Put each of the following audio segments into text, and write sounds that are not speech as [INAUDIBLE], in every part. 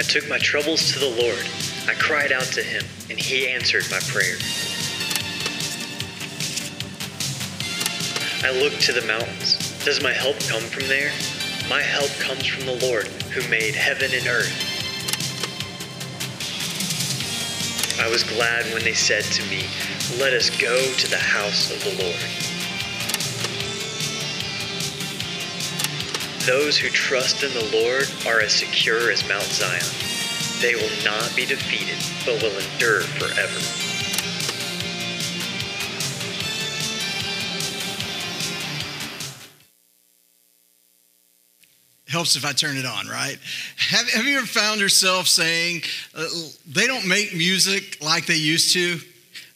I took my troubles to the Lord. I cried out to him, and he answered my prayer. I looked to the mountains. Does my help come from there? My help comes from the Lord, who made heaven and earth. I was glad when they said to me, Let us go to the house of the Lord. Those who trust in the Lord are as secure as Mount Zion. They will not be defeated, but will endure forever. Helps if I turn it on, right? Have, have you ever found yourself saying, uh, they don't make music like they used to?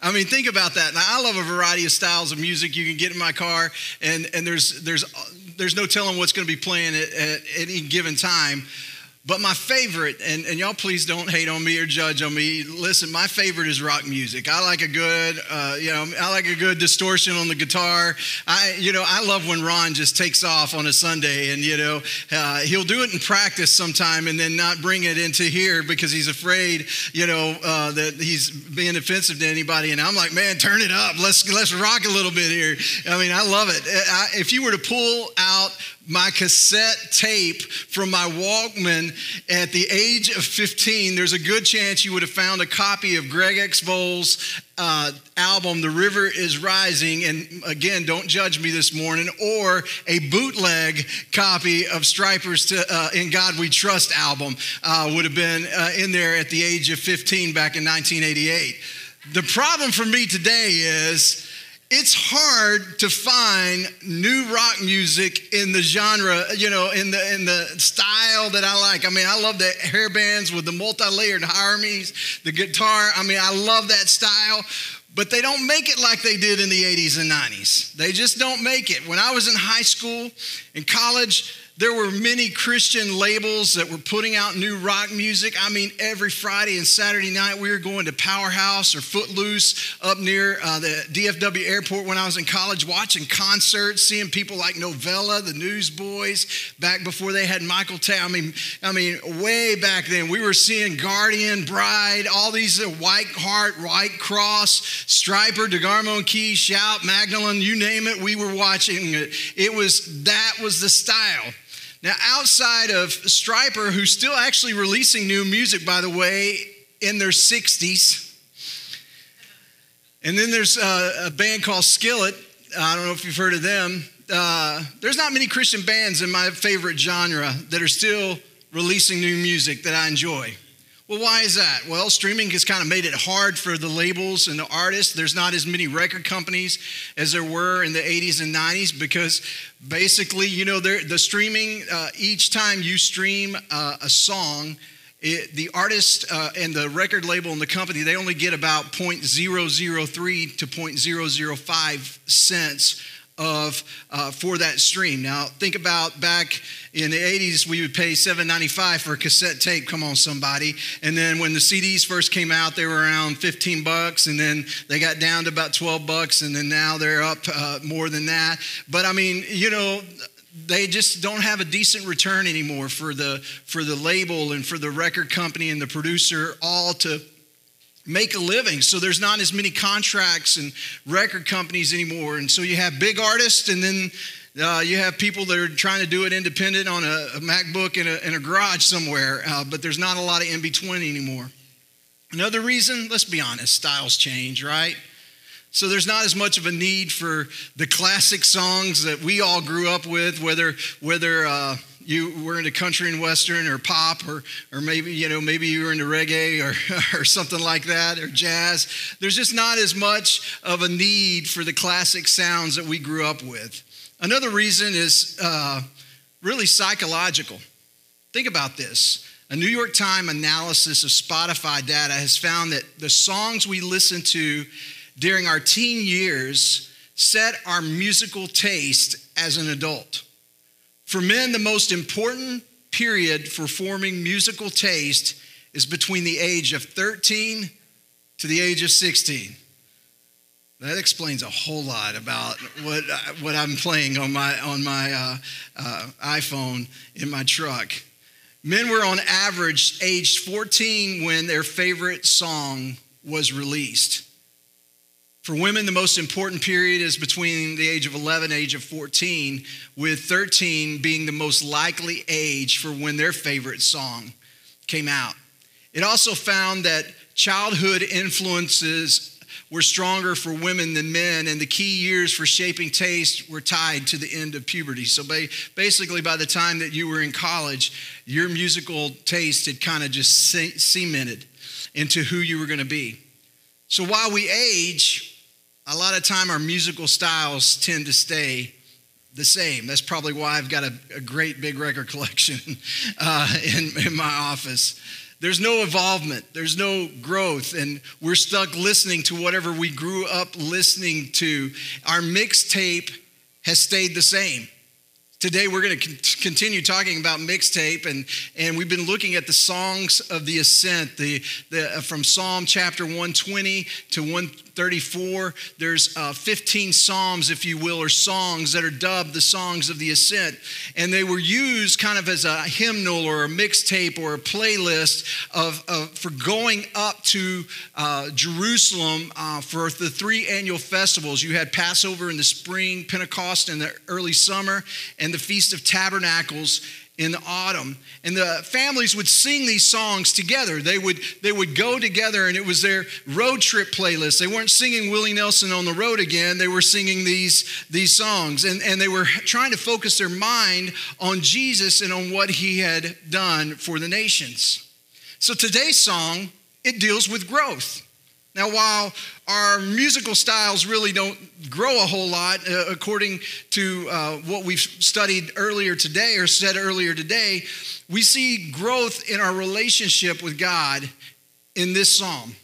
I mean, think about that. Now, I love a variety of styles of music you can get in my car, and, and there's, there's, there's no telling what's going to be playing at, at any given time. But my favorite, and, and y'all please don't hate on me or judge on me. Listen, my favorite is rock music. I like a good, uh, you know, I like a good distortion on the guitar. I, you know, I love when Ron just takes off on a Sunday, and you know, uh, he'll do it in practice sometime, and then not bring it into here because he's afraid, you know, uh, that he's being offensive to anybody. And I'm like, man, turn it up. Let's let's rock a little bit here. I mean, I love it. I, if you were to pull out my cassette tape from my Walkman at the age of 15, there's a good chance you would have found a copy of Greg X. Volz uh, album, The River is Rising. And again, don't judge me this morning, or a bootleg copy of Stryper's to, uh, In God We Trust album uh, would have been uh, in there at the age of 15 back in 1988. The problem for me today is it's hard to find new rock music in the genre, you know, in the in the style that I like. I mean, I love the hair bands with the multi-layered harmonies, the guitar. I mean, I love that style. But they don't make it like they did in the 80s and 90s. They just don't make it. When I was in high school, in college, there were many Christian labels that were putting out new rock music. I mean, every Friday and Saturday night, we were going to Powerhouse or Footloose up near uh, the DFW airport when I was in college, watching concerts, seeing people like Novella, the Newsboys, back before they had Michael Tait. I mean, I mean, way back then, we were seeing Guardian, Bride, all these uh, Whiteheart, White Cross, Stryper, DeGarmo Key, Shout, Magdalene, you name it, we were watching it. It was that was the style. Now, outside of Stryper, who's still actually releasing new music, by the way, in their 60s, and then there's a, a band called Skillet. I don't know if you've heard of them. Uh, there's not many Christian bands in my favorite genre that are still releasing new music that I enjoy. Well, why is that? Well, streaming has kind of made it hard for the labels and the artists. There's not as many record companies as there were in the 80s and 90s because basically, you know, the streaming, uh, each time you stream uh, a song, it, the artist uh, and the record label and the company, they only get about 0.003 to 0.005 cents of uh, for that stream. Now think about back in the 80s, we would pay $7.95 for a cassette tape. Come on, somebody. And then when the CDs first came out, they were around 15 bucks, and then they got down to about 12 bucks, and then now they're up uh, more than that. But I mean, you know they just don't have a decent return anymore for the for the label and for the record company and the producer all to make a living. So there's not as many contracts and record companies anymore. And so you have big artists and then uh, you have people that are trying to do it independent on a, a MacBook in a, in a, garage somewhere, uh, but there's not a lot of in between anymore. Another reason, let's be honest, styles change, right? So there's not as much of a need for the classic songs that we all grew up with, whether whether uh, you were into country and western or pop or or maybe you know maybe you were into reggae or [LAUGHS] or something like that or jazz. There's just not as much of a need for the classic sounds that we grew up with. Another reason is uh, really psychological. Think about this. A New York Times analysis of Spotify data has found that the songs we listen to during our teen years set our musical taste as an adult. For men, the most important period for forming musical taste is between the age of 13 to the age of 16. That explains a whole lot about what, what I'm playing on my, on my uh, uh, iPhone in my truck. Men were on average aged 14 when their favorite song was released. For women, the most important period is between the age of 11 and age of 14, with 13 being the most likely age for when their favorite song came out. It also found that childhood influences were stronger for women than men, and the key years for shaping taste were tied to the end of puberty. So basically, by the time that you were in college, your musical taste had kind of just cemented into who you were going to be. So while we age, a lot of time our musical styles tend to stay the same. That's probably why I've got a, a great big record collection [LAUGHS] uh, in, in my office. There's no involvement, there's no growth, and we're stuck listening to whatever we grew up listening to. Our mixtape has stayed the same. Today, we're going to continue talking about mixtape, and, and we've been looking at the songs of the ascent, the, the, uh, from Psalm chapter 120 to 134. There's uh, 15 psalms, if you will, or songs that are dubbed the songs of the ascent. And they were used kind of as a hymnal or a mixtape or a playlist of, of for going up to uh, Jerusalem uh, for the three annual festivals. You had Passover in the spring, Pentecost in the early summer, and the Feast of Tabernacles in the autumn. And the families would sing these songs together. They would they would go together and it was their road trip playlist. They weren't singing willie nelson on the road again. They were singing these these songs. And, and they were trying to focus their mind on jesus and on what he had done for the nations. So today's song it deals with growth now, while our musical styles really don't grow a whole lot, uh, according to uh, what we've studied earlier today or said earlier today, we see growth in our relationship with God in this psalm.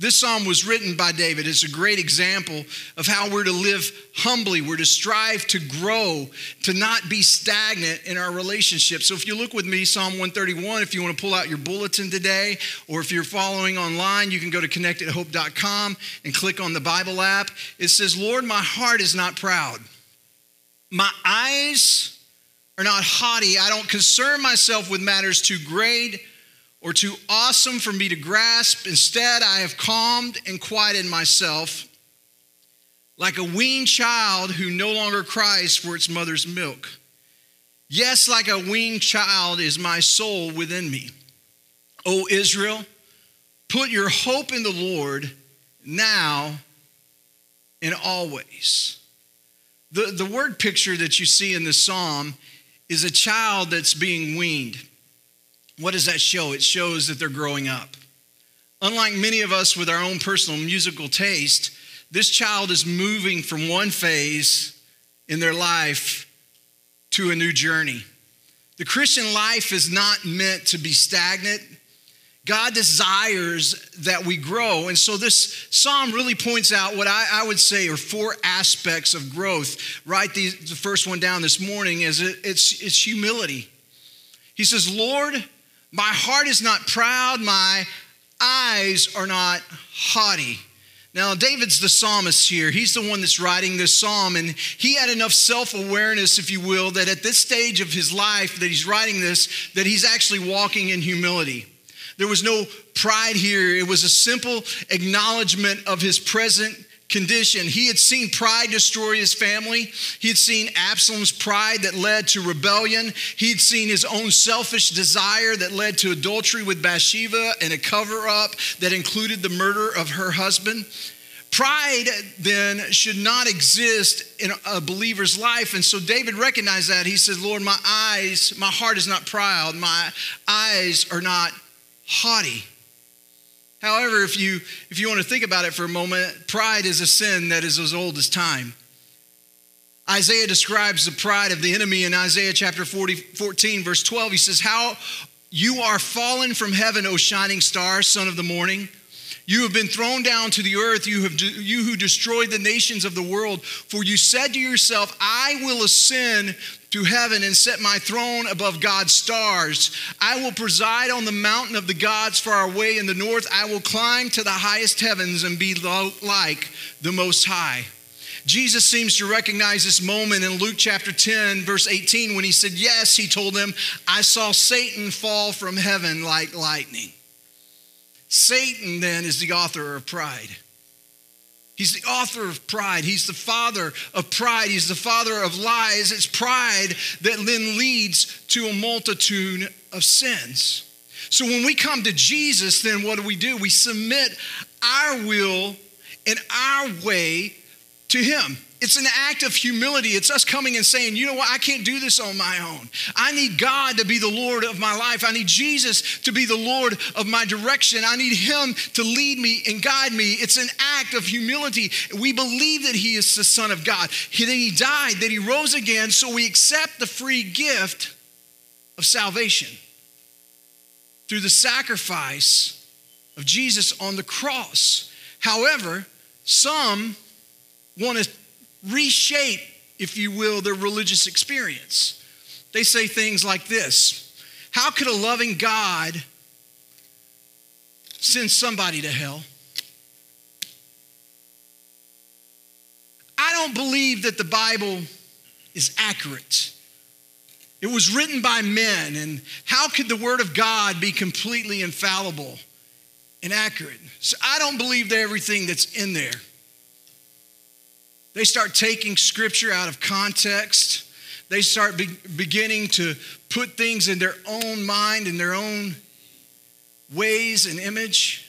This psalm was written by David. It's a great example of how we're to live humbly. We're to strive to grow, to not be stagnant in our relationship. So if you look with me, Psalm 131, if you want to pull out your bulletin today, or if you're following online, you can go to connectathope.com and click on the Bible app. It says, Lord, my heart is not proud. My eyes are not haughty. I don't concern myself with matters too great or too awesome for me to grasp. Instead, I have calmed and quieted myself like a weaned child who no longer cries for its mother's milk. Yes, like a weaned child is my soul within me. O Israel, put your hope in the Lord now and always. The, the word picture that you see in this psalm is a child that's being weaned. What does that show? It shows that they're growing up. Unlike many of us with our own personal musical taste, this child is moving from one phase in their life to a new journey. The Christian life is not meant to be stagnant. God desires that we grow. And so this psalm really points out what I, I would say are four aspects of growth. Write the, the first one down this morning is it, it's, it's humility. He says, Lord, my heart is not proud, my eyes are not haughty. Now, David's the psalmist here. He's the one that's writing this psalm, and he had enough self awareness, if you will, that at this stage of his life that he's writing this, that he's actually walking in humility. There was no pride here, it was a simple acknowledgement of his present condition. He had seen pride destroy his family. He had seen Absalom's pride that led to rebellion. He had seen his own selfish desire that led to adultery with Bathsheba and a cover up that included the murder of her husband. Pride then should not exist in a believer's life. And so David recognized that. He says, Lord, my eyes, my heart is not proud, my eyes are not haughty. However, if you, if you want to think about it for a moment, pride is a sin that is as old as time. Isaiah describes the pride of the enemy in Isaiah chapter 40, 14, verse 12. He says, How you are fallen from heaven, O shining star, son of the morning. You have been thrown down to the earth, you, have, you who destroyed the nations of the world. For you said to yourself, I will ascend to heaven and set my throne above God's stars. I will preside on the mountain of the gods far away in the north. I will climb to the highest heavens and be like the Most High. Jesus seems to recognize this moment in Luke chapter 10, verse 18, when he said, Yes, he told them, I saw Satan fall from heaven like lightning. Satan then is the author of pride. He's the author of pride. He's the father of pride. He's the father of lies. It's pride that then leads to a multitude of sins. So when we come to Jesus, then what do we do? We submit our will and our way to Him. It's an act of humility. It's us coming and saying, you know what, I can't do this on my own. I need God to be the Lord of my life. I need Jesus to be the Lord of my direction. I need Him to lead me and guide me. It's an act of humility. We believe that He is the Son of God, that He died, that He rose again, so we accept the free gift of salvation through the sacrifice of Jesus on the cross. However, some want to reshape, if you will, their religious experience. They say things like this How could a loving God send somebody to hell? I don't believe that the Bible is accurate. It was written by men, and how could the Word of God be completely infallible and accurate? So I don't believe everything that's in there. They start taking scripture out of context. They start be- beginning to put things in their own mind, in their own ways and image.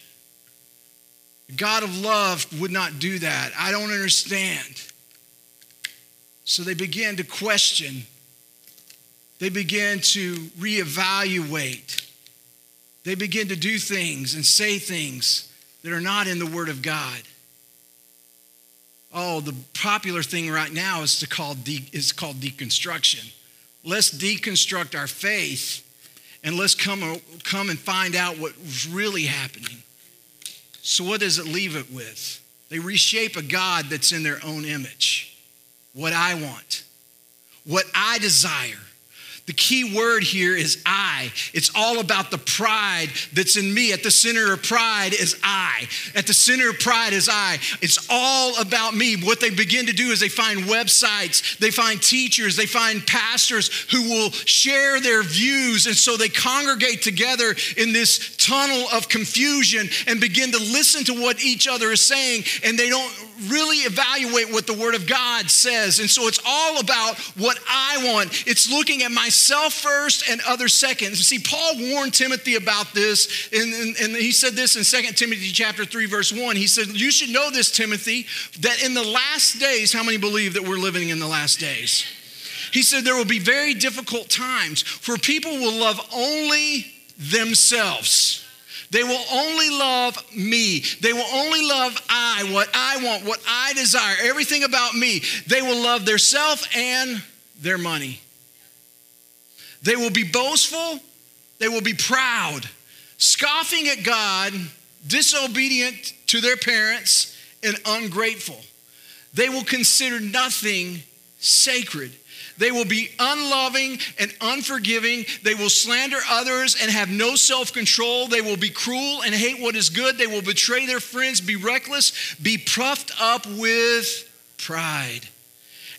God of love would not do that. I don't understand. So they begin to question. They begin to reevaluate. They begin to do things and say things that are not in the Word of God. Oh, the popular thing right now is to call de- is called deconstruction. Let's deconstruct our faith and let's come, come and find out what's really happening. So, what does it leave it with? They reshape a God that's in their own image. What I want, what I desire. The key word here is I. It's all about the pride that's in me. At the center of pride is I. At the center of pride is I. It's all about me. What they begin to do is they find websites, they find teachers, they find pastors who will share their views. And so they congregate together in this tunnel of confusion and begin to listen to what each other is saying. And they don't really evaluate what the Word of God says. And so it's all about what I want. It's looking at myself first and others second. See, Paul warned Timothy about this, and, and, and he said this in 2 Timothy chapter 3, verse 1. He said, You should know this, Timothy, that in the last days, how many believe that we're living in the last days? He said, There will be very difficult times, for people will love only themselves. They will only love me. They will only love I, what I want, what I desire, everything about me. They will love their self and their money. They will be boastful. They will be proud, scoffing at God, disobedient to their parents, and ungrateful. They will consider nothing sacred. They will be unloving and unforgiving. They will slander others and have no self control. They will be cruel and hate what is good. They will betray their friends, be reckless, be puffed up with pride,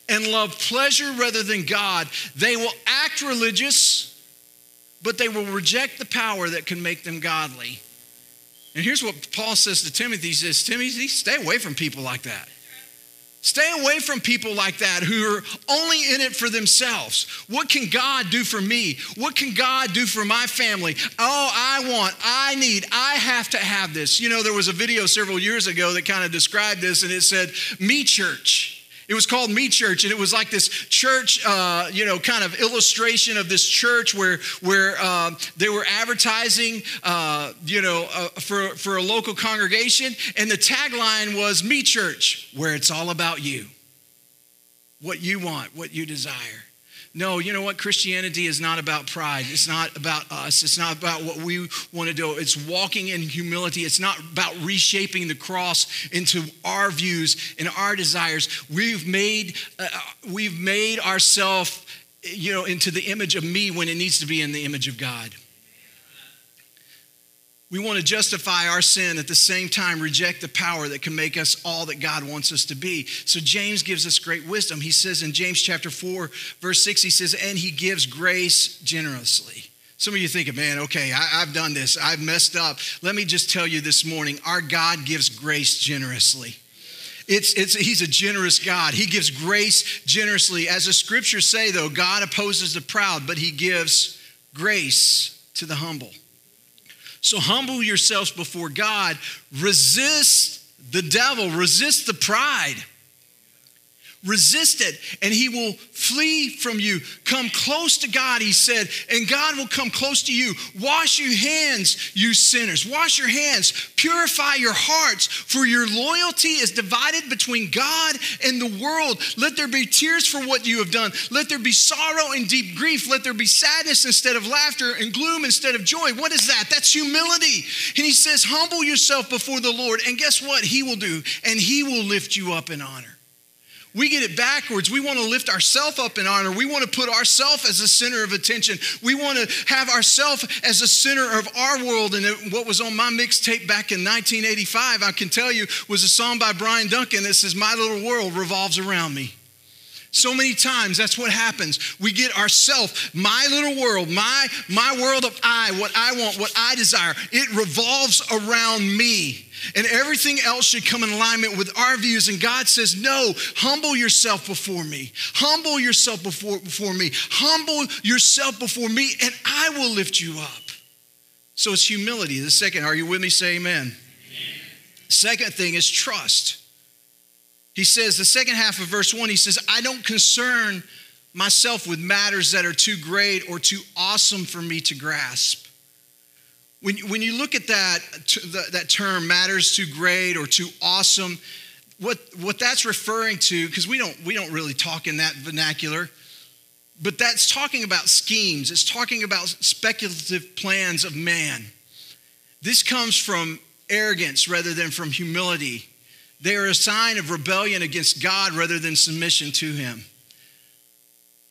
and love pleasure rather than God. They will act religious, but they will reject the power that can make them godly. And here's what Paul says to Timothy He says, Timothy, stay away from people like that. Stay away from people like that who are only in it for themselves. What can God do for me? What can God do for my family? Oh, I want, I need, I have to have this. You know, there was a video several years ago that kind of described this, and it said, Me Church. It was called Me Church, and it was like this church, uh, you know, kind of illustration of this church where where uh, they were advertising, uh, you know, uh, for for a local congregation, and the tagline was Me Church, where it's all about you, what you want, what you desire. No, you know what? Christianity is not about pride. It's not about us. It's not about what we want to do. It's walking in humility. It's not about reshaping the cross into our views and our desires. We've made, uh, we've made ourselves you know, into the image of me when it needs to be in the image of God. We want to justify our sin at the same time reject the power that can make us all that God wants us to be. So James gives us great wisdom. He says in James chapter 4, verse 6, he says, and he gives grace generously. Some of you thinking, man, okay, I, have done this, I've messed up. Let me just tell you this morning our God gives grace generously. It's, it's, he's a generous God. He gives grace generously. As the scriptures say, though, God opposes the proud, but he gives grace to the humble. So humble yourselves before God, resist the devil, resist the pride. Resist it, and he will flee from you. Come close to God, he said, and God will come close to you. Wash your hands, you sinners. Wash your hands. Purify your hearts, for your loyalty is divided between God and the world. Let there be tears for what you have done. Let there be sorrow and deep grief. Let there be sadness instead of laughter and gloom instead of joy. What is that? That's humility. And he says, Humble yourself before the Lord, and guess what? He will do, and he will lift you up in honor. We get it backwards. We want to lift ourselves up in honor. We want to put ourselves as a center of attention. We want to have ourselves as a center of our world. And what was on my mixtape back in 1985, I can tell you, was a song by Bryan Duncan that says, My little world revolves around me. So many times that's what happens. We get ourself, my little world, my my world of I, what I want, what I desire. It revolves around me. And everything else should come in alignment with our views. And God says, No, humble yourself before me. Humble yourself before, before me. Humble yourself before me, and I will lift you up. So it's humility. The second, are you with me? Say amen. amen. Second thing is trust. He says, the second half of verse one, he says, I don't concern myself with matters that are too great or too awesome for me to grasp. When, when you look at that, that term, matters too great or too awesome, what, what that's referring to, because we don't, we don't really talk in that vernacular, but that's talking about schemes. It's talking about speculative plans of man. This comes from arrogance rather than from humility. They are a sign of rebellion against God rather than submission to Him.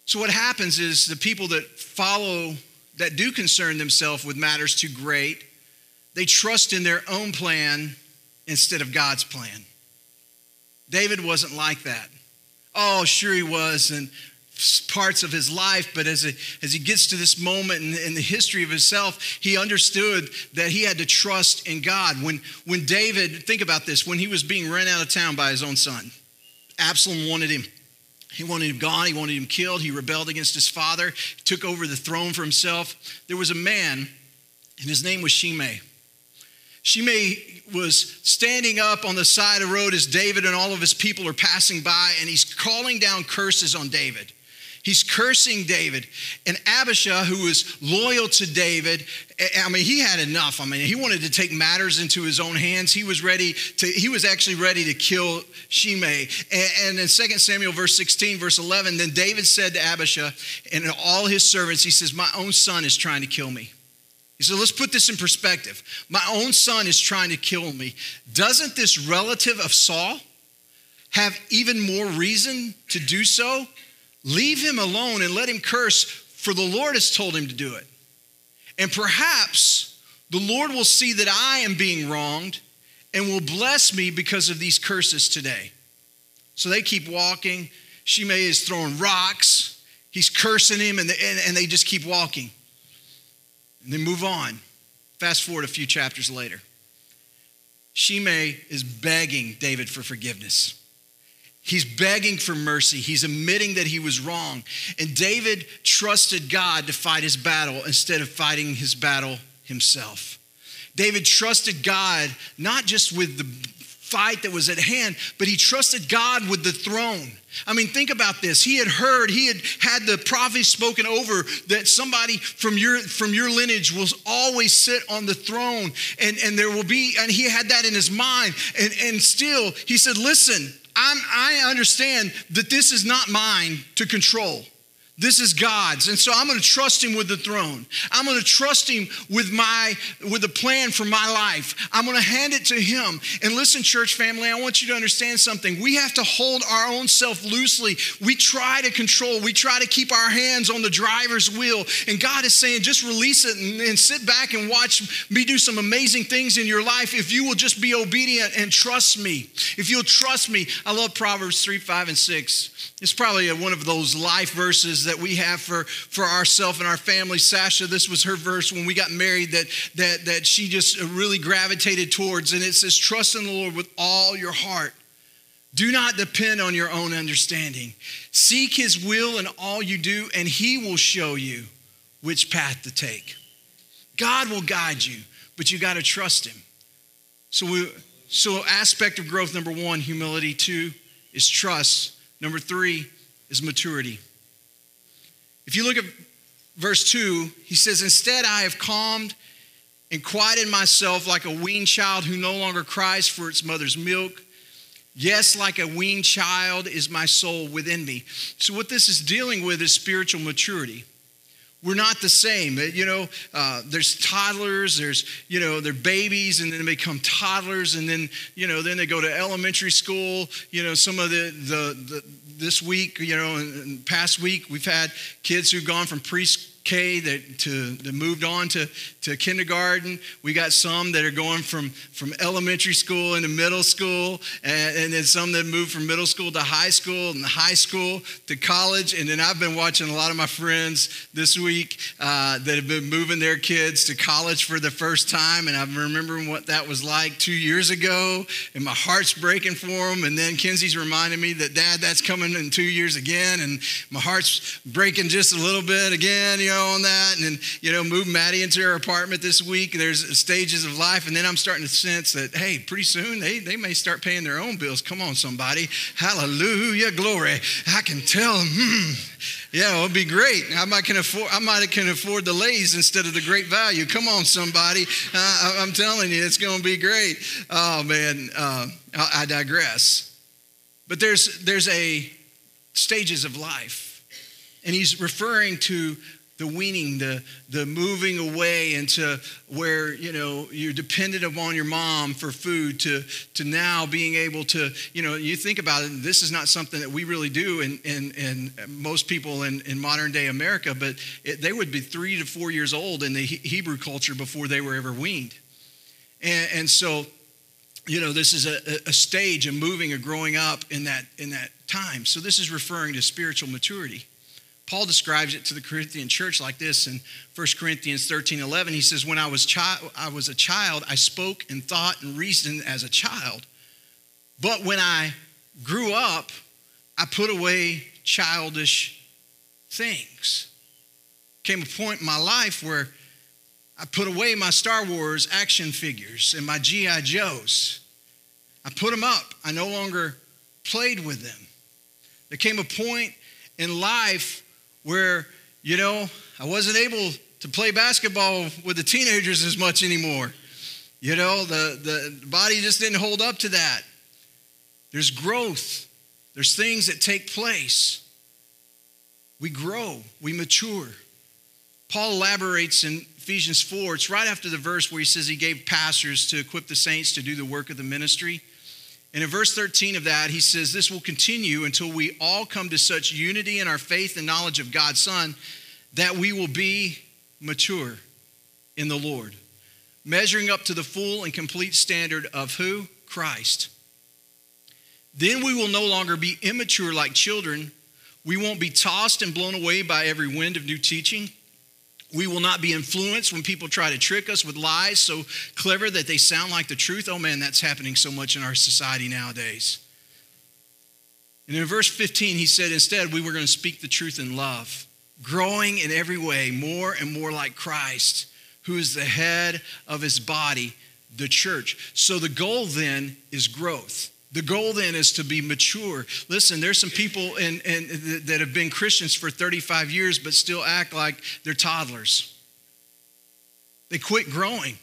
So, what happens is the people that follow, that do concern themselves with matters too great, they trust in their own plan instead of God's plan. David wasn't like that. Oh, sure he was, and parts of his life, but as, as he gets to this moment in, in, the history of himself, he understood that he had to trust in God. When, when David, think about this, when he was being run out of town by his own son, Absalom wanted him. He wanted him gone. He wanted him killed. He rebelled against his father, he took over the throne for himself. There was a man, and his name was Shimei. Shimei was standing up on the side of the road as David and all of his people are passing by, and he's calling down curses on David. He's cursing David. And Abishai, who was loyal to David, I mean, he had enough. I mean, he wanted to take matters into his own hands. He was ready to, he was actually ready to kill Shimei. And, in 2 Samuel, verse 16, verse 11, then David said to Abishai and all his servants, he says, My own son is trying to kill me. He said, Let's put this in perspective. My own son is trying to kill me. Doesn't this relative of Saul have even more reason to do so? Leave him alone and let him curse, for the Lord has told him to do it. And perhaps the Lord will see that I am being wronged and will bless me because of these curses today. So they keep walking. Shimei is throwing rocks. He's cursing him, and, and, and they just keep walking. And they move on. Fast forward a few chapters later. Shimei is begging David for forgiveness. He's begging for mercy. He's admitting that he was wrong. And David trusted God to fight his battle instead of fighting his battle himself. David trusted God not just with the fight that was at hand, but he trusted God with the throne. I mean, think about this. He had heard, he had had the prophecy spoken over that somebody from your from your lineage will always sit on the throne, and, and there will be, and he had that in his mind. And, and still, he said, Listen, I'm, I understand that this is not mine to control. This is God's. And so I'm going to trust him with the throne. I'm going to trust him with my with a plan for my life. I'm going to hand it to him. And listen church family, I want you to understand something. We have to hold our own self loosely. We try to control. We try to keep our hands on the driver's wheel. And God is saying just release it and, and sit back and watch me do some amazing things in your life if you will just be obedient and trust me. If you'll trust me. I love Proverbs 3, 5 and 6. It's probably one of those life verses that we have for, for ourselves and our family. Sasha, this was her verse when we got married that, that, that she just really gravitated towards. And it says, Trust in the Lord with all your heart. Do not depend on your own understanding. Seek his will in all you do, and he will show you which path to take. God will guide you, but you got to trust him. So, we, so aspect of growth number one, humility. Two is trust. Number three is maturity. If you look at verse 2, he says, Instead, I have calmed and quieted myself like a weaned child who no longer cries for its mother's milk. Yes, like a weaned child is my soul within me. So, what this is dealing with is spiritual maturity. We're not the same. You know, uh, there's toddlers, there's, you know, they're babies, and then they become toddlers, and then, you know, then they go to elementary school. You know, some of the, the, the this week, you know, and past week, we've had kids who've gone from preschool K that, to, that moved on to, to kindergarten. We got some that are going from, from elementary school into middle school, and, and then some that moved from middle school to high school, and high school to college. And then I've been watching a lot of my friends this week uh, that have been moving their kids to college for the first time. And I'm remembering what that was like two years ago, and my heart's breaking for them. And then Kenzie's reminding me that, Dad, that's coming in two years again, and my heart's breaking just a little bit again. You on that. And you know, move Maddie into her apartment this week. There's stages of life. And then I'm starting to sense that, hey, pretty soon they, they may start paying their own bills. Come on, somebody. Hallelujah, glory. I can tell them, hmm, yeah, it'll be great. I might can afford, I might can afford the Lays instead of the great value. Come on, somebody. I'm telling you, it's going to be great. Oh, man, uh, I, I digress. But there's, there's a stages of life. And he's referring to the weaning, the, the moving away into where, you know, you're dependent upon your mom for food to, to now being able to, you know, you think about it, this is not something that we really do in, in, in most people in, in modern day America, but it, they would be three to four years old in the Hebrew culture before they were ever weaned. And, and so, you know, this is a, a stage of moving or growing up in that, in that time. So this is referring to spiritual maturity. Paul describes it to the Corinthian church like this in 1 Corinthians 13 11. He says, When I was, chi- I was a child, I spoke and thought and reasoned as a child. But when I grew up, I put away childish things. Came a point in my life where I put away my Star Wars action figures and my G.I. Joes. I put them up. I no longer played with them. There came a point in life where, you know, I wasn't able to play basketball with the teenagers as much anymore. You know, the, the body just didn't hold up to that. There's growth, there's things that take place. We grow, we mature. Paul elaborates in Ephesians 4. It's right after the verse where he says he gave pastors to equip the saints to do the work of the ministry. And in verse 13 of that, he says, This will continue until we all come to such unity in our faith and knowledge of God's Son that we will be mature in the Lord, measuring up to the full and complete standard of who? Christ. Then we will no longer be immature like children. We won't be tossed and blown away by every wind of new teaching we will not be influenced when people try to trick us with lies so clever that they sound like the truth. Oh man, that's happening so much in our society nowadays. And in verse 15, he said, instead, we were going to speak the truth in love, growing in every way more and more like Christ, who is the head of his body, the church. So the goal then is growth. The goal then is to be mature. Listen, there's some people in, in, that have been Christians for 35 years but still act like they're toddlers. They quit growing.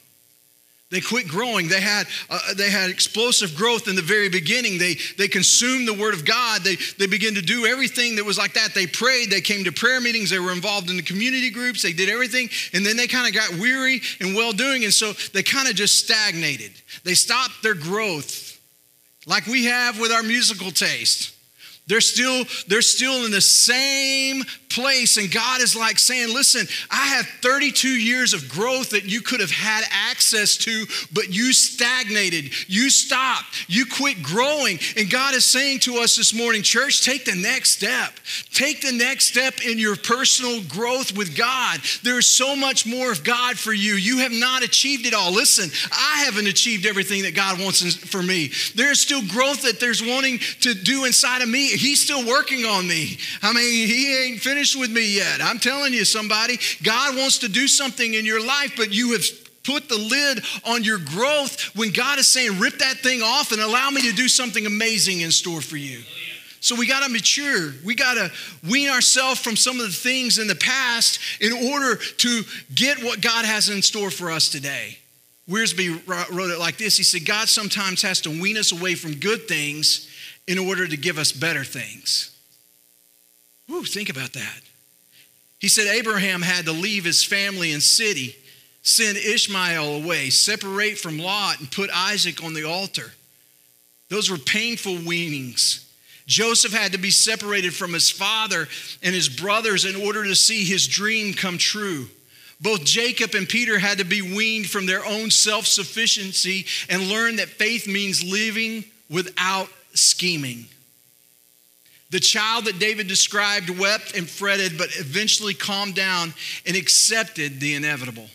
They quit growing. They had, uh, they had explosive growth in the very beginning. They, they consumed the Word of God. They, they began to do everything that was like that. They prayed. They came to prayer meetings. They were involved in the community groups. They did everything. And then they kind of got weary and well doing. And so they kind of just stagnated. They stopped their growth, like we have with our musical taste. They're still, they're still in the same place. And God is like saying, Listen, I have 32 years of growth that you could have had access to, but you stagnated. You stopped. You quit growing. And God is saying to us this morning, church, take the next step. Take the next step in your personal growth with God. There is so much more of God for you. You have not achieved it all. Listen, I haven't achieved everything that God wants for me. There's still growth that there's wanting to do inside of me. He's still working on me. I mean, He ain't finished finished with me yet. I'm telling you, somebody, God wants to do something in your life, but you have put the lid on your growth when God is saying, rip that thing off and allow me to do something amazing in store for you. So we got to mature. We got to wean ourselves from some of the things in the past in order to get what God has in store for us today. Wiersbe wrote it like this He said, God sometimes has to wean us away from good things in order to give us better things. Ooh, think about that. He said Abraham had to leave his family and city, send Ishmael away, separate from Lot, and put Isaac on the altar. Those were painful weanings. Joseph had to be separated from his father and his brothers in order to see his dream come true. Both Jacob and Peter had to be weaned from their own self sufficiency and learn that faith means living without scheming. The child that David described wept and fretted, but eventually calmed down and accepted the inevitable.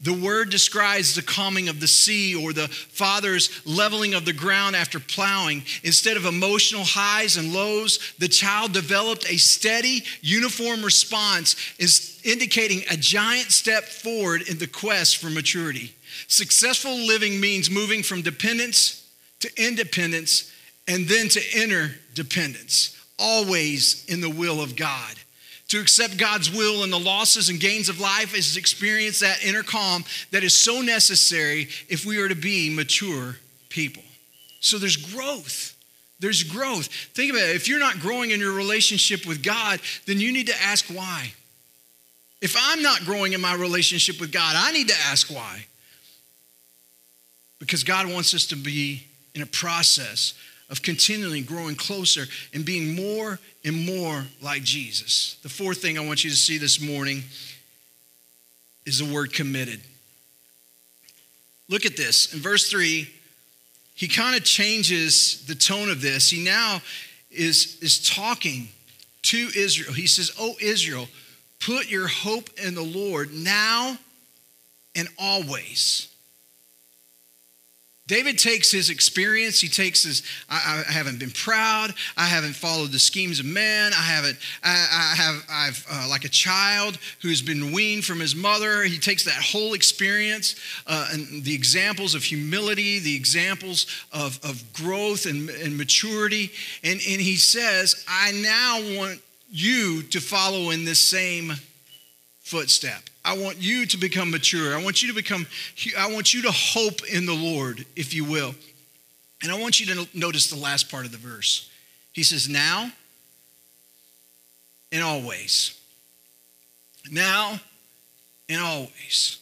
The word describes the calming of the sea or the father's leveling of the ground after plowing. Instead of emotional highs and lows, the child developed a steady, uniform response, is indicating a giant step forward in the quest for maturity. Successful living means moving from dependence to independence and then to interdependence always in the will of God. To accept God's will and the losses and gains of life is to experience that inner calm that is so necessary if we are to be mature people. So there's growth. There's growth. Think about it. If you're not growing in your relationship with God, then you need to ask why. If I'm not growing in my relationship with God, I need to ask why. Because God wants us to be in a process of continually growing closer and being more and more like Jesus. The fourth thing I want you to see this morning is the word committed. Look at this. In verse 3, he kind of changes the tone of this. He now is, is talking to Israel. He says, Oh, Israel, put your hope in the Lord now and always. David takes his experience, he takes his, I, I, haven't been proud, I haven't followed the schemes of men, I haven't, I, I have, I've, uh, like a child who's been weaned from his mother, he takes that whole experience uh, and the examples of humility, the examples of, of growth and, and maturity, and, and he says, I now want you to follow in this same footstep. I want you to become mature. I want you to become, I want you to hope in the Lord, if you will. And I want you to notice the last part of the verse. He says, Now and always. Now and always.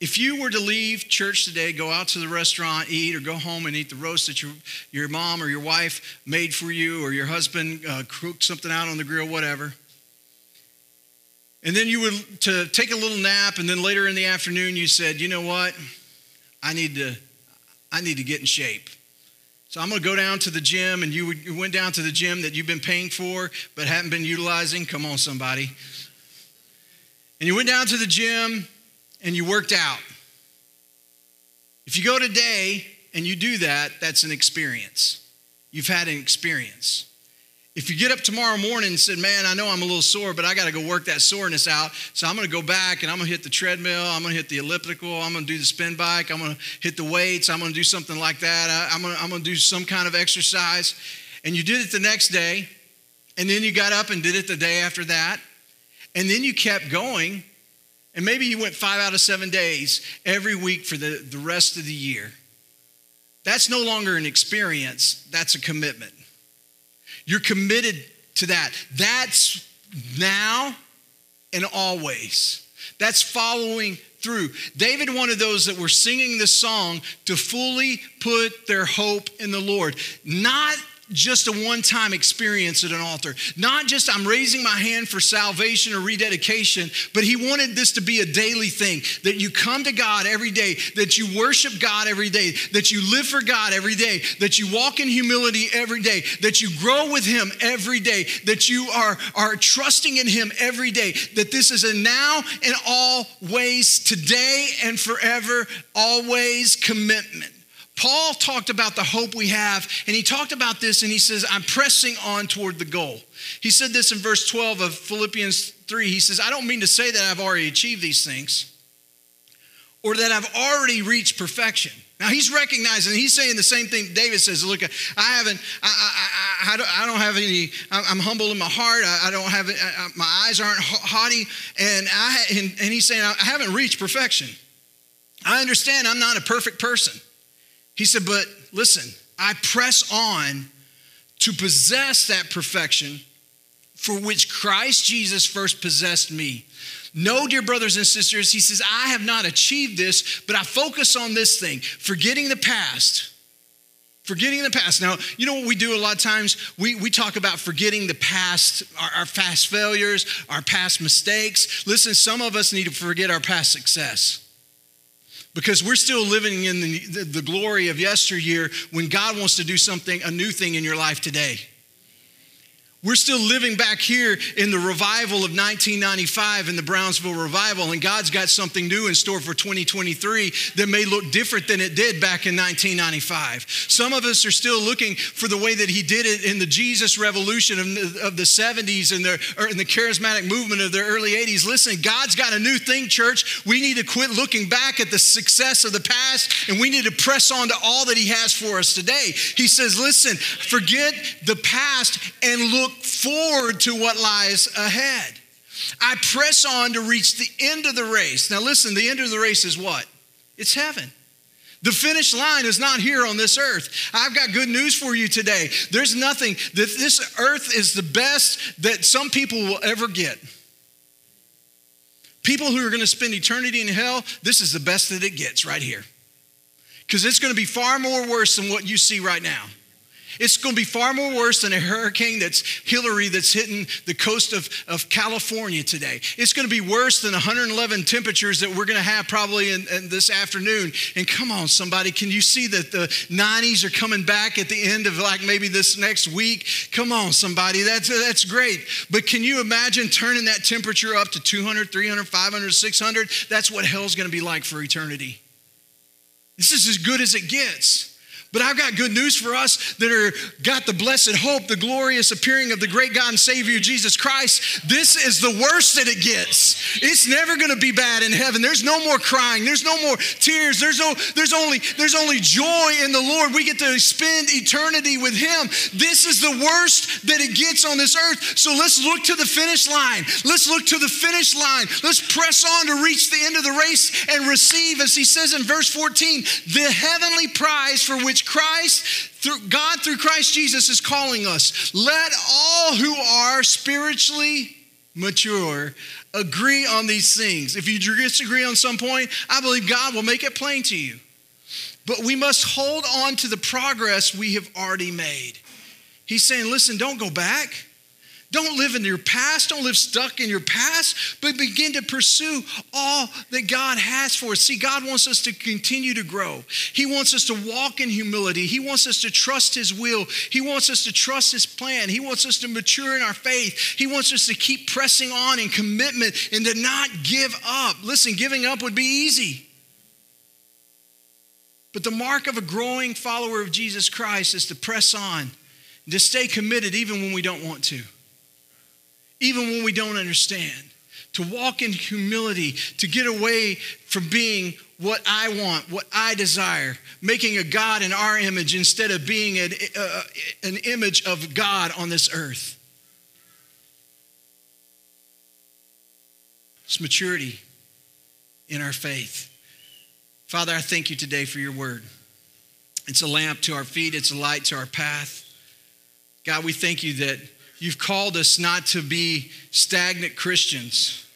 If you were to leave church today, go out to the restaurant, eat, or go home and eat the roast that your, your mom or your wife made for you, or your husband uh, cooked something out on the grill, whatever, and then you would to take a little nap, and then later in the afternoon you said, you know what? I need to, I need to get in shape. So I'm going to go down to the gym, and you, would, you went down to the gym that you've been paying for but hadn't been utilizing. Come on, somebody. And you went down to the gym and you worked out. If you go today and you do that, that's an experience. You've had an experience. If you get up tomorrow morning and said, Man, I know I'm a little sore, but I got to go work that soreness out. So I'm going to go back and I'm going to hit the treadmill. I'm going to hit the elliptical. I'm going to do the spin bike. I'm going to hit the weights. I'm going to do something like that. I, am going to, I'm going to do some kind of exercise. And you did it the next day. And then you got up and did it the day after that. And then you kept going. And maybe you went five out of seven days every week for the, the rest of the year. That's no longer an experience, that's a commitment. You're committed to that. That's now and always. That's following through. David wanted those that were singing this song to fully put their hope in the Lord, not just a one time experience at an altar. Not just I'm raising my hand for salvation or rededication, but he wanted this to be a daily thing that you come to God every day, that you worship God every day, that you live for God every day, that you walk in humility every day, that you grow with him every day, that you are, are trusting in him every day, that this is a now and always, today and forever, always commitment. Paul talked about the hope we have, and he talked about this, and he says, I'm pressing on toward the goal. He said this in verse 12 of Philippians 3. He says, I don't mean to say that I've already achieved these things or that I've already reached perfection. Now he's recognizing, he's saying the same thing David says. Look, I haven't, I, I, I, I don't, I don't have any, I'm humble in my heart. I, don't have, my eyes aren't haughty. And, I, and, and he's saying, I haven't reached perfection. I understand I'm not a perfect person. He said, But listen, I press on to possess that perfection for which Christ Jesus first possessed me. No, dear brothers and sisters, he says, I have not achieved this, but I focus on this thing, forgetting the past. Forgetting the past. Now, you know what we do a lot of times? We, we talk about forgetting the past, our, our past failures, our past mistakes. Listen, some of us need to forget our past success because we're still living in the, the, the, glory of yesteryear when God wants to do something, a new thing in your life today. We're still living back here in the revival of 1995 in the Brownsville revival, and God's got something new in store for 2023 that may look different than it did back in 1995. Some of us are still looking for the way that He did it in the Jesus revolution of the, of the 70s and the, or in the charismatic movement of the early 80s. Listen, God's got a new thing, church. We need to quit looking back at the success of the past, and we need to press on to all that He has for us today. He says, Listen, forget the past and look look forward to what lies ahead. I press on to reach the end of the race. Now, listen, the end of the race is what? It's heaven. The finish line is not here on this earth. I've got good news for you today. There's nothing that this earth is the best that some people will ever get. People who are going to spend eternity in hell, this is the best that it gets right here. Because it's going to be far more worse than what you see right now. It's going to be far more worse than a hurricane that's Hilary that's hitting the coast of, of California today. It's going to be worse than 111 temperatures that we're going to have probably in, in this afternoon. And come on, somebody, can you see that the 90s are coming back at the end of like maybe this next week? Come on, somebody, that's, that's great. But can you imagine turning that temperature up to 200, 300, 500, 600? That's what hell's going to be like for eternity. This is as good as it gets. But I've got good news for us that are got the blessed hope, the glorious appearing of the great God and Savior Jesus Christ. This is the worst that it gets. It's never going to be bad in heaven. There's no more crying. There's no more tears. There's no there's only there's only joy in the Lord. We get to spend eternity with him. This is the worst that it gets on this earth. So let's look to the finish line. Let's look to the finish line. Let's press on to reach the end of the race and receive as he says in verse 14, the heavenly prize for which which Christ, through God through Christ Jesus is calling us. Let all who are spiritually mature agree on these things. If you disagree on some point, I believe God will make it plain to you. But we must hold on to the progress we have already made. He's saying, listen, don't go back. Don't live in your past. Don't live stuck in your past, but begin to pursue all that God has for us. See, God wants us to continue to grow. He wants us to walk in humility. He wants us to trust His will. He wants us to trust His plan. He wants us to mature in our faith. He wants us to keep pressing on in commitment and to not give up. Listen, giving up would be easy. But the mark of a growing follower of Jesus Christ is to press on, to stay committed even when we don't want to even when we don't understand. To walk in humility, to get away from being what I want, what I desire, making a God in our image instead of being an, uh, an image of God on this earth. It's maturity. in our faith. Father, I thank you today for your word. It's a lamp to our feet, it's a light to our path. God, we thank you that you've called us not to be stagnant Christians,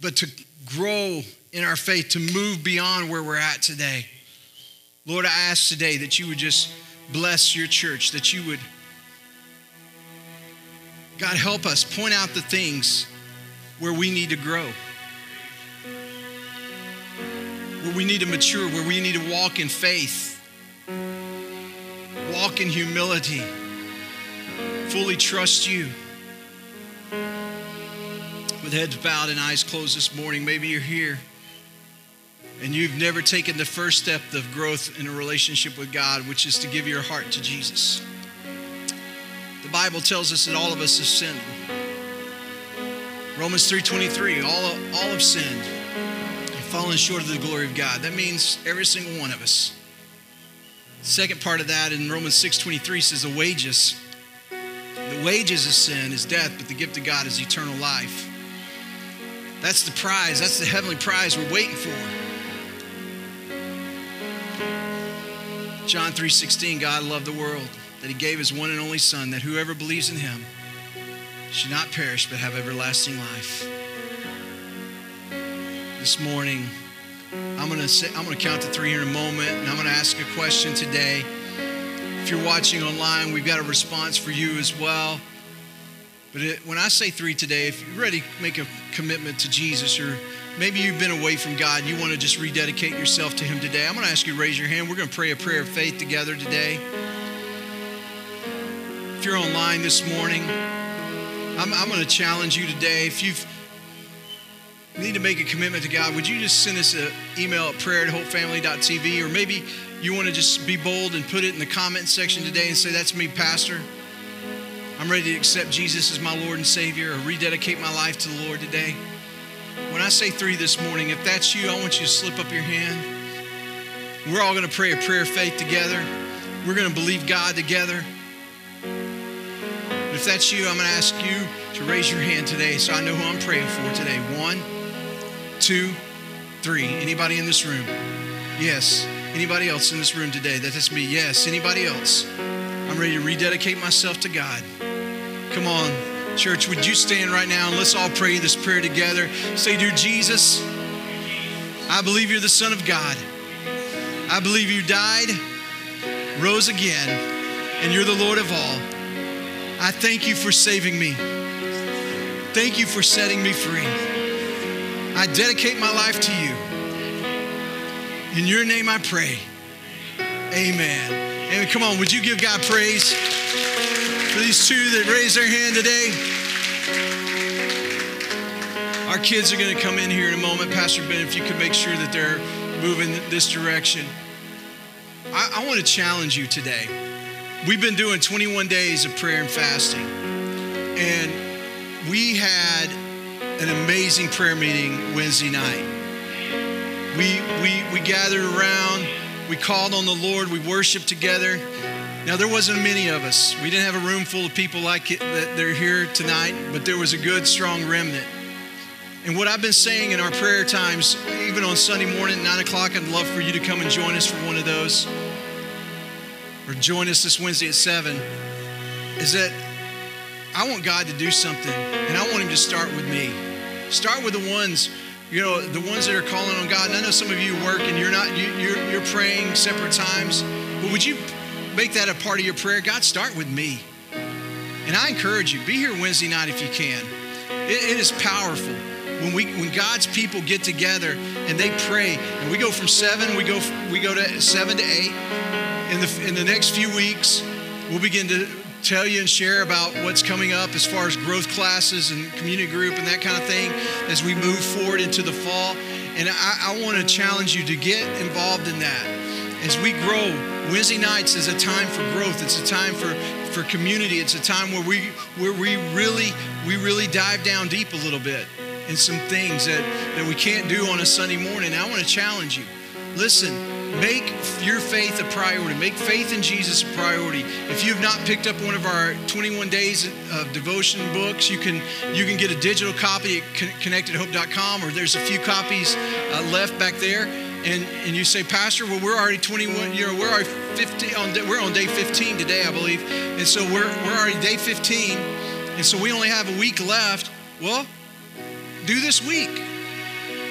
but to grow in our faith, to move beyond where we're at today. Lord, I ask today that you would just bless your church, that you would, God, help us point out the things where we need to grow, where we need to mature, where we need to walk in faith, walk in humility, fully trust you. With heads bowed and eyes closed this morning, maybe you're here and you've never taken the first step of growth in a relationship with God, which is to give your heart to Jesus. The Bible tells us that all of us have sinned. Romans 3:23, all, all have sinned and fallen short of the glory of God. That means every single one of us. second part of that in Romans 6:23 says the wages. The wages of sin is death, but the gift of God is eternal life. That's the prize. That's the heavenly prize we're waiting for. John 3:16 God loved the world that he gave his one and only son that whoever believes in him should not perish but have everlasting life. This morning I'm going to I'm going to count to 3 in a moment and I'm going to ask a question today. You're watching online, we've got a response for you as well. But it, when I say 3 today, if you're ready to make a commitment to Jesus or Maybe you've been away from God you want to just rededicate yourself to Him today. I'm going to ask you to raise your hand. We're going to pray a prayer of faith together today. If you're online this morning, I'm, I'm going to challenge you today. If you need to make a commitment to God, would you just send us an email at prayer at hopefamily.tv or maybe you want to just be bold and put it in the comment section today and say, That's me, Pastor. I'm ready to accept Jesus as my Lord and Savior or rededicate my life to the Lord today. When I say three this morning, if that's you, I want you to slip up your hand. We're all going to pray a prayer of faith together. We're going to believe God together. If that's you, I'm going to ask you to raise your hand today so I know who I'm praying for today. One, two, three. Anybody in this room? Yes. Anybody else in this room today? That's me. Yes. Anybody else? I'm ready to rededicate myself to God. Come on. Church, would you stand right now and let's all pray this prayer together? Say, Dear Jesus, I believe you're the Son of God. I believe you died, rose again, and you're the Lord of all. I thank you for saving me. Thank you for setting me free. I dedicate my life to you. In your name I pray. Amen. Amen. come on, would you give God praise? for these two that raised their hand today. Our kids are going to come in here in a moment. Pastor Ben, if you could make sure that they're moving this direction. I, I want to challenge you today. We've been doing 21 days of prayer and fasting, and we had an amazing prayer meeting Wednesday night. We, we, we gathered around, we called on the Lord, we worshiped together, now, there wasn't many of us. We didn't have a room full of people like it, that they're here tonight, but there was a good, strong remnant. And what I've been saying in our prayer times, even on Sunday morning at 9 o'clock, I'd love for you to come and join us for one of those. Or join us this Wednesday at 7. Is that I want God to do something, and I want Him to start with me. Start with the ones, you know, the ones that are calling on God. And I know some of you work and you're not, you, you're, you're praying separate times, but would you make that a part of your prayer. God, start with me. And I encourage you, be here Wednesday night if you can. it, it is powerful when we when God's people get together and they pray, and we go from seven, we go we go to seven to eight. In the in the next few weeks, we'll begin to tell you and share about what's coming up as far as growth classes and community group and that kind of thing as we move forward into the fall. And I, I want to challenge you to get involved in that as we grow Wednesday nights is a time for growth. It's a time for, for community. It's a time where we where we really we really dive down deep a little bit in some things that, that we can't do on a Sunday morning. I want to challenge you. Listen, make your faith a priority. Make faith in Jesus a priority. If you've not picked up one of our 21 days of devotion books, you can you can get a digital copy at connectathope.com, or there's a few copies uh, left back there. And, and you say, Pastor, well, we're already 21, you know, we're already 15, on, we're on day 15 today, I believe. And so we're, we're already day 15. And so we only have a week left. Well, do this week.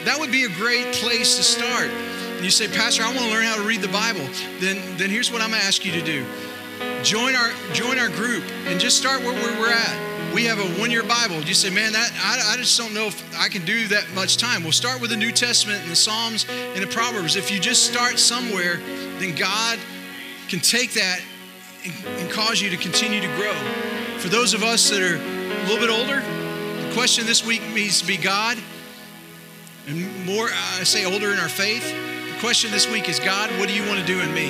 That would be a great place to start and you say, Pastor, I want to learn how to read the Bible, then, then here's what I'm going to ask you to do. Join our, join our group and just start where, we're at. We have a one year Bible. You say, man, that I, I just don't know if I can do that much time. We'll start with the New Testament and the Psalms and the Proverbs. If you just start somewhere, then God can take that and, and cause you to continue to grow. For those of us that are a little bit older, the question this week needs to be God, and more, I say older in our faith, question this week is God, what do you want to do in me?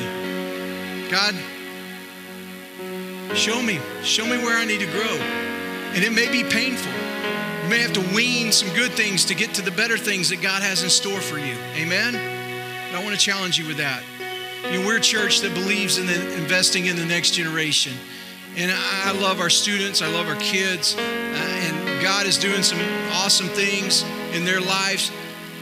God, show me. Show me where I need to grow. And it may be painful. You may have to wean some good things to get to the better things that God has in store for you. Amen? I want to challenge you with that. You know, we're a church that believes in the, investing in the next generation. And I love our students, I love our kids, uh, and God is doing some awesome things in their lives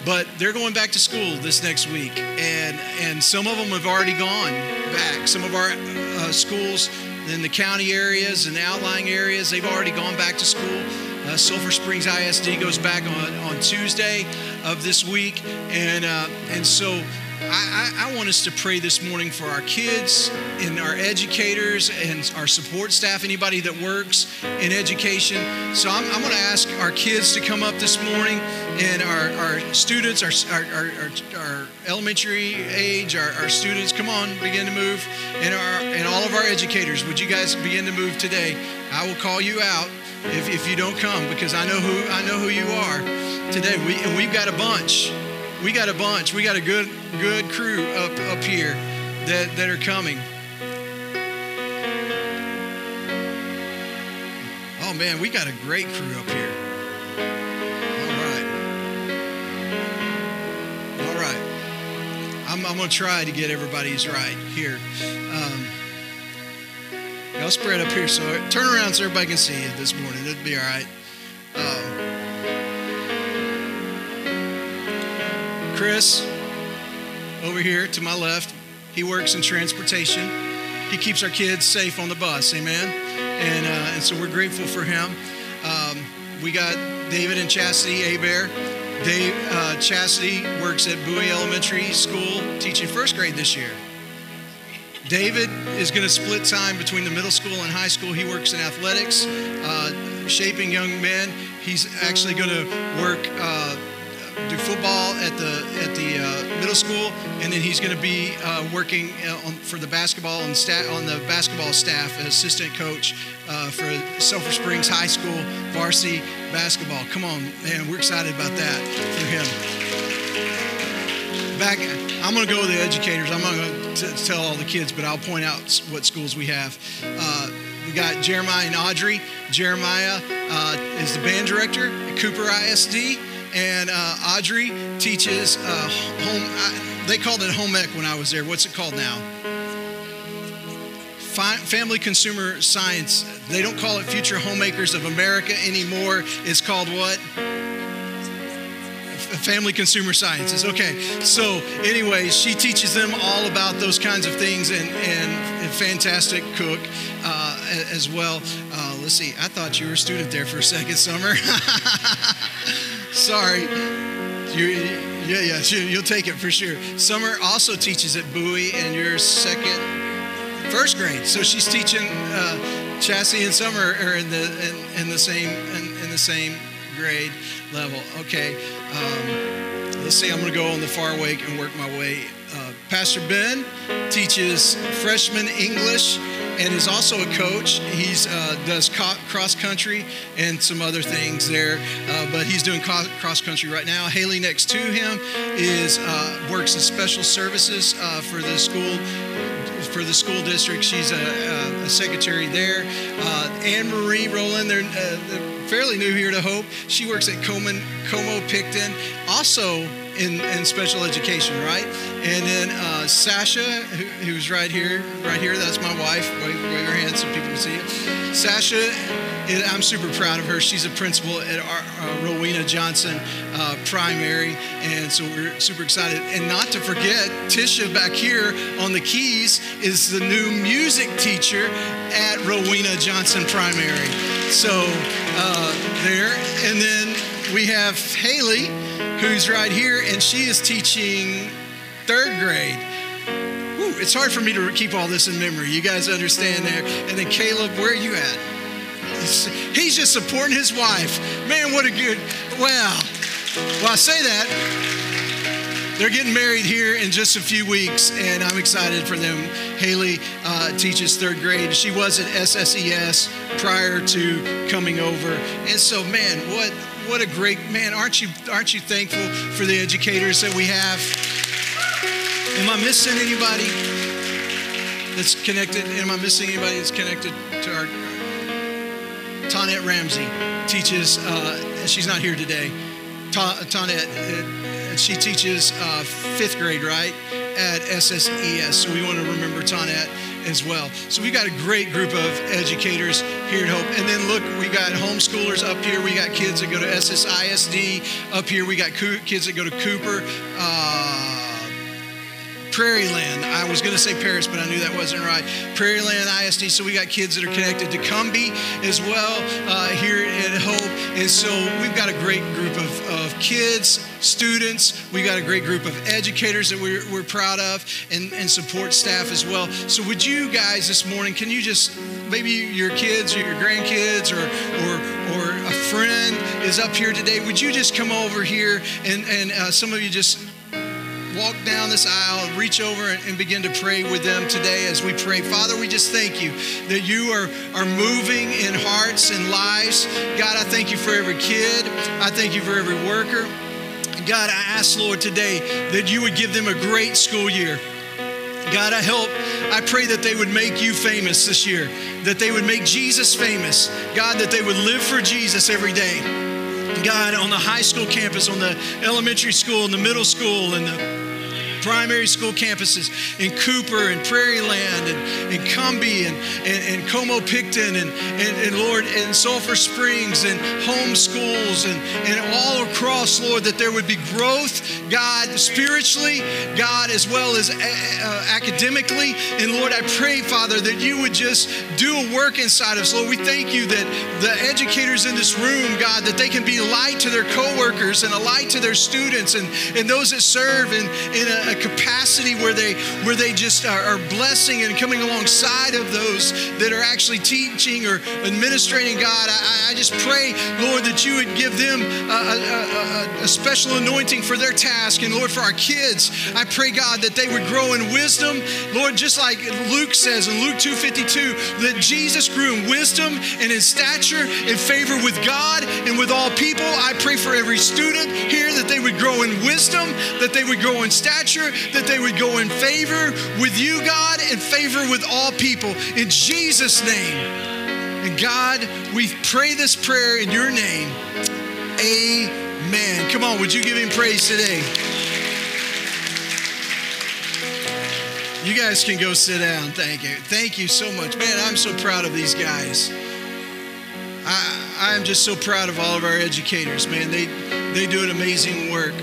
but they're going back to school this next week, and and some of them have already gone back. Some of our uh, schools in the county areas and outlying areas, they've already gone back to school. Uh, Sulphur Springs ISD goes back on, on Tuesday of this week, and uh, and so I, I, want us to pray this morning for our kids and our educators and our support staff, anybody that works in education. So I'm, I'm going to ask our kids to come up this morning and our, our students, our, our, our, our elementary age, our, our students, come on, begin to move. And, our, and all of our educators, would you guys begin to move today? I will call you out if, if you don't come because I know who, I know who you are today. We, and we've got a bunch we got a bunch. We got a good good crew up up here that, that are coming. Oh man, we got a great crew up here. All right. All right. I'm, I'm going to try to get everybody's right here. Um, y'all spread up here so turn around so everybody can see you this morning. It'll be all right. Chris, over here to my left, he works in transportation. He keeps our kids safe on the bus, amen? And, uh, and so we're grateful for him. Um, we got David and Chastity Abear. Dave uh, Chastity works at Bowie Elementary School teaching first grade this year. David is going to split time between the middle school and high school. He works in athletics, uh, shaping young men. He's actually going to work uh, do football at the at the uh, middle school, and then he's going to be uh, working uh, on, for the basketball and stat, on the basketball staff as assistant coach uh, for Sulphur Springs High School varsity basketball. Come on, man, we're excited about that for him. Back, I'm going to go with the educators. I'm not going to tell all the kids, but I'll point out what schools we have. Uh, we got Jeremiah and Audrey. Jeremiah uh, is the band director at Cooper ISD and uh, Audrey teaches uh, home. I, they called it home ec when I was there. What's it called now? Family Consumer Science. They don't call it Future Homemakers of America anymore. It's called what? Family Consumer Sciences. Okay. So, anyway, she teaches them all about those kinds of things and, and, fantastic cook uh, as well. Uh, let's see. I thought you were a student there for a second, Summer. [LAUGHS] Sorry. You, yeah, yeah, you'll take it for sure. Summer also teaches at Bowie, and you're second, first grade. So she's teaching. Uh, Chassis and Summer are in the in, in the same in, in, the same grade level. Okay. Um, let's see. I'm going to go on the far wake and work my way. Uh, Pastor Ben teaches freshman English and is also a coach. He's uh, does cross country and some other things there, uh, but he's doing cross country right now. Haley next to him is uh, works in special services uh, for the school for the school district. She's a, a secretary there. Uh, Anne Marie Rowland, they're, uh, they're, fairly new here to Hope. She works at Coman, Como Pickton. Also in, in special education, right? And then uh, Sasha, who, who's right here, right here, that's my wife. Wave, wave your hand so people can see it. Sasha, I'm super proud of her. She's a principal at our, uh, Rowena Johnson uh, Primary, and so we're super excited. And not to forget, Tisha back here on the keys is the new music teacher at Rowena Johnson Primary. So uh, there, and then we have Haley, who's right here, and she is teaching third grade. It's hard for me to keep all this in memory. You guys understand there. And then Caleb, where are you at? He's just supporting his wife. Man, what a good, wow. Well, I say that. They're getting married here in just a few weeks, and I'm excited for them. Haley uh, teaches third grade. She was at SSES prior to coming over, and so man, what what a great man! Aren't you aren't you thankful for the educators that we have? Am I missing anybody that's connected? Am I missing anybody that's connected to our? Tonette Ramsey teaches. Uh, she's not here today. Tonette, uh, she teaches uh, fifth grade, right, at SSES. So we want to remember Tonette as well. So we got a great group of educators here at Hope. And then look, we got homeschoolers up here. We got kids that go to SSISD up here. We got kids that go to Cooper. Uh, Prairiland. I was going to say Paris, but I knew that wasn't right. Prairiland ISD. So we got kids that are connected to Cumby as well uh, here at Hope. And so we've got a great group of, of kids, students. We got a great group of educators that we're, we're proud of and, and support staff as well. So would you guys this morning, can you just, maybe your kids or your grandkids or, or, or a friend is up here today, would you just come over here and, and uh, some of you just walk down this aisle, reach over and, and, begin to pray with them today as we pray. Father, we just thank you that you are, are moving in hearts and lives. God, I thank you for every kid. I thank you for every worker. God, I ask, Lord, today that you would give them a great school year. God, I help. I pray that they would make you famous this year, that they would make Jesus famous. God, that they would live for Jesus every day. God, on the high school campus, on the elementary school, in the middle school, and the primary school campuses in Cooper and Prairiland and, and Cumby and, and, and Como Pickton and, and, and, Lord, and Sulphur Springs and home schools and, and all across, Lord, that there would be growth, God, spiritually, God, as well as uh, academically. And Lord, I pray, Father, that you would just do a work inside of us. Lord, we thank you that the educators in this room, God, that they can be light to their coworkers and a light to their students and, and those that serve in, in a, a capacity where they where they just are, are blessing and coming alongside of those that are actually teaching or administrating God. I, I just pray, Lord, that you would give them a, a, a, special anointing for their task. And Lord, for our kids, I pray, God, that they would grow in wisdom. Lord, just like Luke says in Luke 2.52, that Jesus grew in wisdom and in stature, in favor with God and with all people. I pray for every student here that they would grow in wisdom, that they would grow in stature, that they would go in favor with you, God, and favor with all people. In Jesus' name. And God, we pray this prayer in your name. Amen. Come on, would you give him praise today? You guys can go sit down. Thank you. Thank you so much. Man, I'm so proud of these guys. I, I'm just so proud of all of our educators, man. They, they do an amazing work.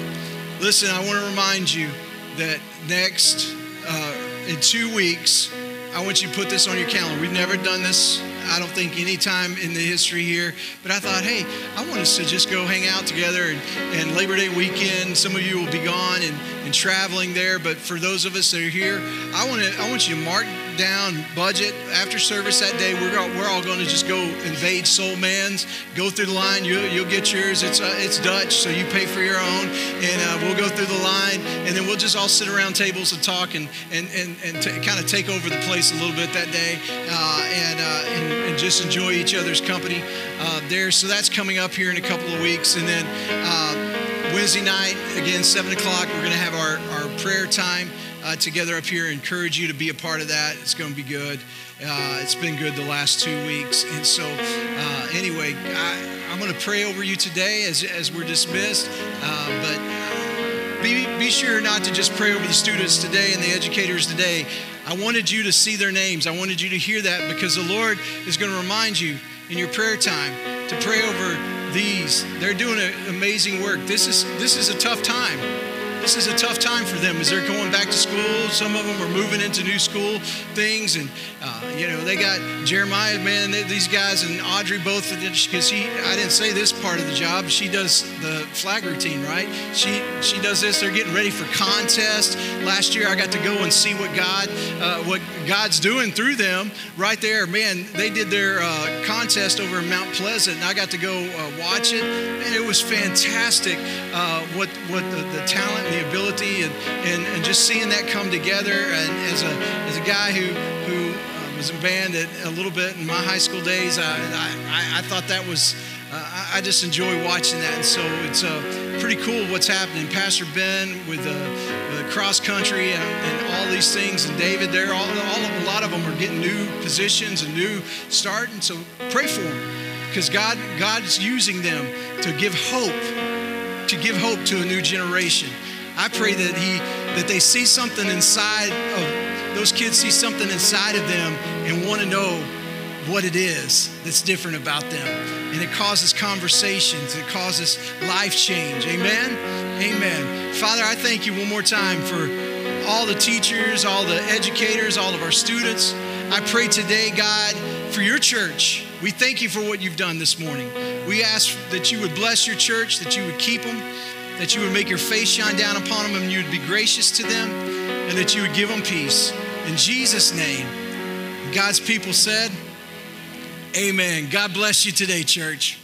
Listen, I want to remind you that next, uh, in two weeks, I want you to put this on your calendar. We've never done this I don't think any time in the history here. But I thought, hey, I want us to just go hang out together. And, and Labor Day weekend, some of you will be gone and, and traveling there. But for those of us that are here, I want to I want you to mark down budget after service that day. We're all, we're all going to just go invade Soulman's, go through the line. You, you'll get yours. It's uh, it's Dutch, so you pay for your own, and uh, we'll go through the line, and then we'll just all sit around tables and talk and and and, and t- kind of take over the place a little bit that day, uh, and, uh, and and just enjoy each other's company uh, there. So that's coming up here in a couple of weeks. And then Wednesday night, again, 7 o'clock, we're going to have our, our prayer time uh, together up here. I encourage you to be a part of that. It's going to be good. Uh, it's been good the last two weeks. And so, uh, anyway, I, am going to pray over you today as, as we're dismissed. Uh, but be, be sure not to just pray over the students today and the educators today. I wanted you to see their names. I wanted you to hear that because the Lord is going to remind you in your prayer time to pray over these. They're doing an amazing work. This is this is a tough time this is a tough time for them as they're going back to school. Some of them are moving into new school things, and uh, you know they got Jeremiah, man. These guys and Audrey both because she. I didn't say this part of the job. She does the flag routine, right? She she does this. They're getting ready for contest. Last year I got to go and see what God uh, what God's doing through them right there. Man, they did their uh, contest over in Mount Pleasant, and I got to go uh, watch it, and it was fantastic. Uh, what what the, the talent the ability and, and, and just seeing that come together. And as a, as a guy who, who uh, was in band at, a little bit in my high school days, I, I, I thought that was, uh, I just enjoy watching that. And so it's uh, pretty cool what's happening. Pastor Ben with uh, cross country and, and, all these things, and David, they're all, all, a lot of them are getting new positions, and new start. And so pray for them because God, God's using them to give hope, to give hope to a new generation. I pray that he that they see something inside of those kids see something inside of them and want to know what it is that's different about them. And it causes conversations, it causes life change. Amen. Amen. Father, I thank you one more time for all the teachers, all the educators, all of our students. I pray today, God, for your church. We thank you for what you've done this morning. We ask that you would bless your church, that you would keep them, that you would make your face shine down upon them and you would be gracious to them and that you would give them peace. In Jesus' name, God's people said, Amen. God bless you today, church.